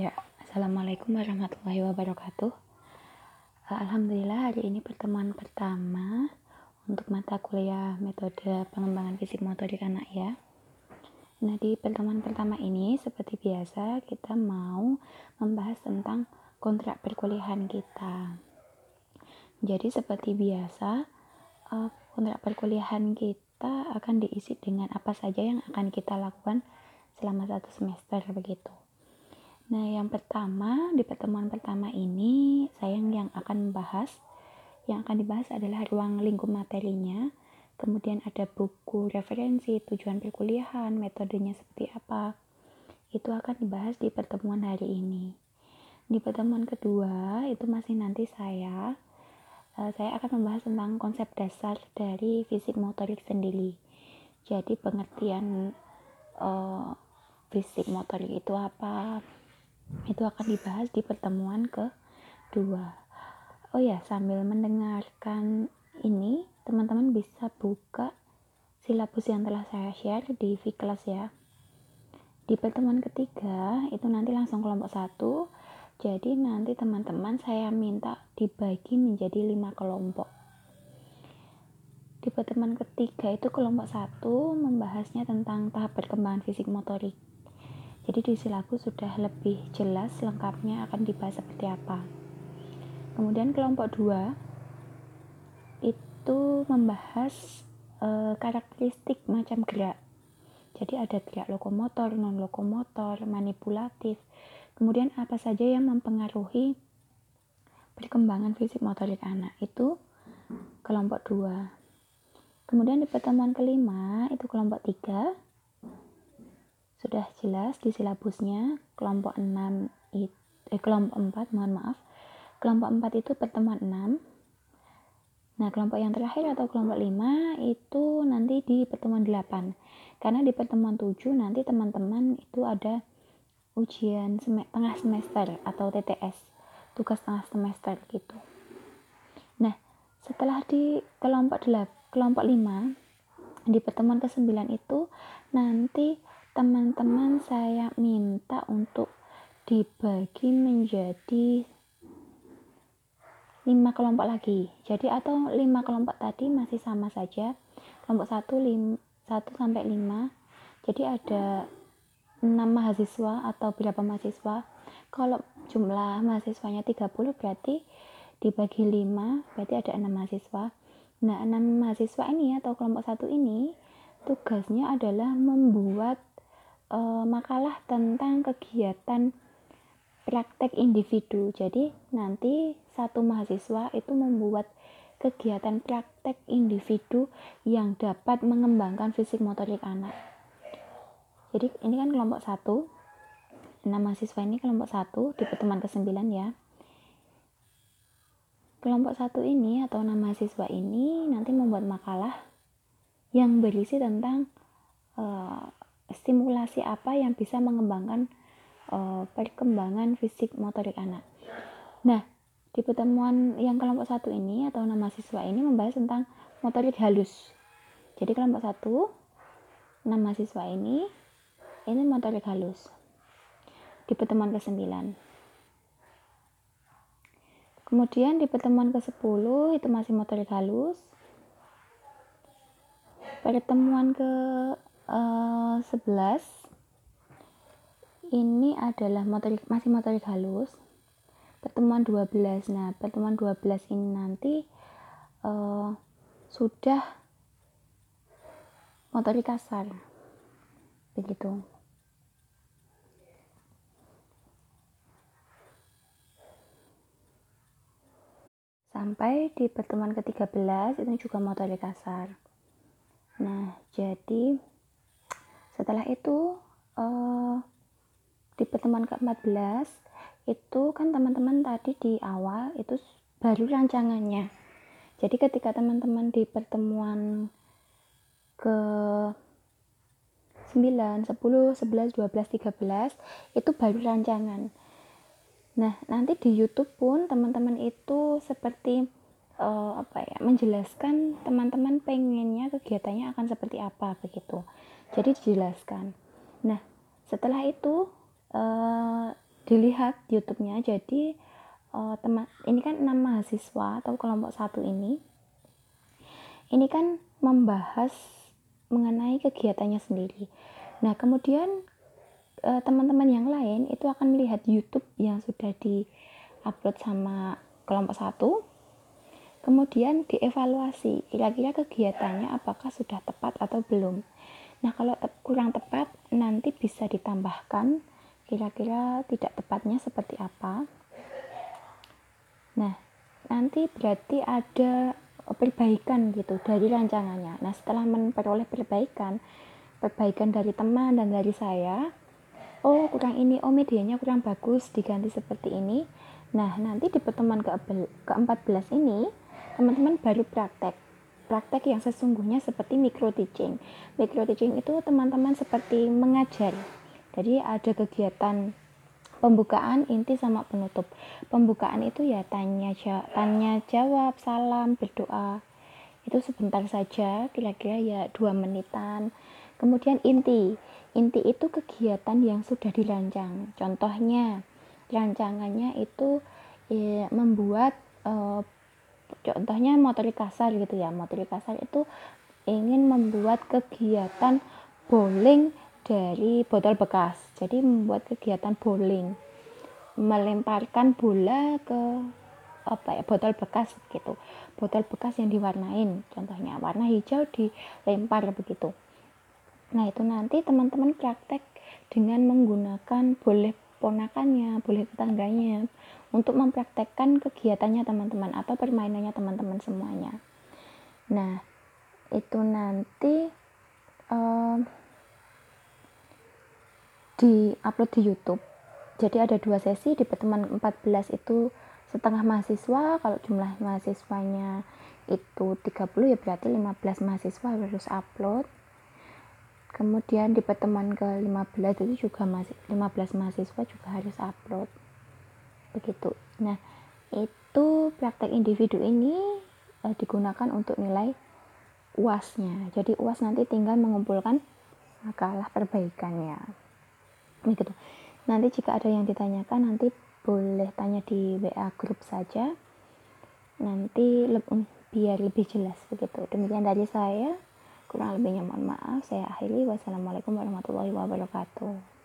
Ya, Assalamualaikum warahmatullahi wabarakatuh. Alhamdulillah hari ini pertemuan pertama untuk mata kuliah metode pengembangan fisik motorik anak ya. Nah, di pertemuan pertama ini seperti biasa kita mau membahas tentang kontrak perkuliahan kita. Jadi seperti biasa eh, kontrak perkuliahan kita akan diisi dengan apa saja yang akan kita lakukan selama satu semester begitu. Nah, yang pertama di pertemuan pertama ini saya yang akan membahas yang akan dibahas adalah ruang lingkup materinya, kemudian ada buku referensi, tujuan perkuliahan, metodenya seperti apa. Itu akan dibahas di pertemuan hari ini. Di pertemuan kedua itu masih nanti saya uh, saya akan membahas tentang konsep dasar dari fisik motorik sendiri. Jadi pengertian uh, fisik motorik itu apa? Itu akan dibahas di pertemuan kedua. Oh ya, sambil mendengarkan ini teman-teman bisa buka silabus yang telah saya share di Vkelas ya. Di pertemuan ketiga itu nanti langsung kelompok satu. Jadi nanti teman-teman saya minta dibagi menjadi lima kelompok. Di pertemuan ketiga itu kelompok satu membahasnya tentang tahap perkembangan fisik motorik. Jadi di silabus sudah lebih jelas lengkapnya akan dibahas seperti apa. Kemudian kelompok dua itu membahas e, karakteristik macam gerak. Jadi ada gerak lokomotor, non lokomotor, manipulatif. Kemudian apa saja yang mempengaruhi perkembangan fisik motorik anak itu kelompok dua. Kemudian di pertemuan kelima itu kelompok tiga sudah jelas di silabusnya kelompok 6 itu eh, kelompok 4 mohon maaf kelompok 4 itu pertemuan 6 Nah, kelompok yang terakhir atau kelompok 5 itu nanti di pertemuan 8. Karena di pertemuan 7 nanti teman-teman itu ada ujian sem tengah semester atau TTS, tugas tengah semester gitu. Nah, setelah di kelompok 8, kelompok 5 di pertemuan ke-9 itu nanti teman-teman saya minta untuk dibagi menjadi lima kelompok lagi. Jadi atau lima kelompok tadi masih sama saja. Kelompok satu lim, satu sampai lima. Jadi ada enam mahasiswa atau berapa mahasiswa. Kalau jumlah mahasiswanya 30 berarti dibagi lima berarti ada enam mahasiswa. Nah enam mahasiswa ini atau kelompok satu ini tugasnya adalah membuat uh, makalah tentang kegiatan praktek individu. Jadi nanti satu mahasiswa itu membuat kegiatan praktek individu yang dapat mengembangkan fisik motorik anak. Jadi ini kan kelompok satu. Enam mahasiswa ini kelompok satu di pertemuan ke-9 ya. Kelompok satu ini atau enam mahasiswa ini nanti membuat makalah yang berisi tentang uh, stimulasi apa yang bisa mengembangkan uh, perkembangan fisik motorik anak. Nah, di pertemuan yang kelompok satu ini atau nama siswa ini membahas tentang motorik halus. Jadi kelompok satu, nama siswa ini ini motorik halus. Di pertemuan ke-9. Kemudian di pertemuan ke-10 itu masih motorik halus. Pertemuan ke uh, eh, 11 ini adalah motorik masih motorik halus. Pertemuan 12 nah pertemuan 12 ini nanti uh, sudah motorik kasar. Begitu. Sampai di pertemuan ke-13 itu juga motorik kasar. Nah jadi setelah itu uh, di pertemuan ke-14 itu kan teman-teman tadi di awal itu baru rancangannya. Jadi ketika teman-teman di pertemuan ke 9, 10, 11, 12, 13 itu baru rancangan. Nah nanti di YouTube pun teman-teman itu seperti uh, apa ya menjelaskan teman-teman pengennya kegiatannya akan seperti apa begitu. Jadi dijelaskan. Nah setelah itu uh, dilihat YouTube-nya. Jadi uh, teman ini kan enam mahasiswa atau kelompok satu ini. Ini kan membahas mengenai kegiatannya sendiri. Nah kemudian teman-teman yang lain itu akan melihat YouTube yang sudah di upload sama kelompok satu kemudian dievaluasi kira-kira kegiatannya apakah sudah tepat atau belum. Nah kalau te kurang tepat nanti bisa ditambahkan kira-kira tidak tepatnya seperti apa. Nah nanti berarti ada perbaikan gitu dari rancangannya. Nah setelah memperoleh perbaikan perbaikan dari teman dan dari saya oh kurang ini oh medianya kurang bagus diganti seperti ini. Nah nanti di pertemuan ke-14 ini teman-teman baru praktek. Praktek yang sesungguhnya seperti micro teaching. Micro teaching itu teman-teman seperti mengajar. Jadi ada kegiatan pembukaan inti sama penutup. Pembukaan itu ya tanya tanya jawab salam berdoa. Itu sebentar saja kira-kira ya dua menitan. Kemudian inti. Inti itu kegiatan yang sudah dirancang. Contohnya rancangannya itu ya, membuat uh, contohnya motorik kasar gitu ya. Motorik kasar itu ingin membuat kegiatan bowling dari botol bekas. Jadi membuat kegiatan bowling. Melemparkan bola ke apa ya botol bekas gitu. Botol bekas yang diwarnain contohnya. Warna hijau dilempar begitu. Nah itu nanti teman-teman praktek dengan menggunakan boleh ponakannya boleh tetangganya untuk mempraktekkan kegiatannya teman-teman atau permainannya teman-teman semuanya. Nah, itu nanti um, di upload di YouTube. Jadi ada dua sesi di pertemuan 14 itu setengah mahasiswa, kalau jumlah mahasiswanya itu 30 ya berarti 15 mahasiswa harus upload. Kemudian di pertemuan ke-15 itu juga masih 15 mahasiswa juga harus upload. Begitu. Nah itu praktek individu ini uh, digunakan untuk nilai uasnya. Jadi uas nanti tinggal mengumpulkan makalah perbaikannya. Begitu. Nanti jika ada yang ditanyakan nanti boleh tanya di WA grup saja. Nanti lebih, biar lebih jelas begitu. Demikian dari saya kurang lebihnya mohon maaf. Saya akhiri. Wassalamualaikum warahmatullahi wabarakatuh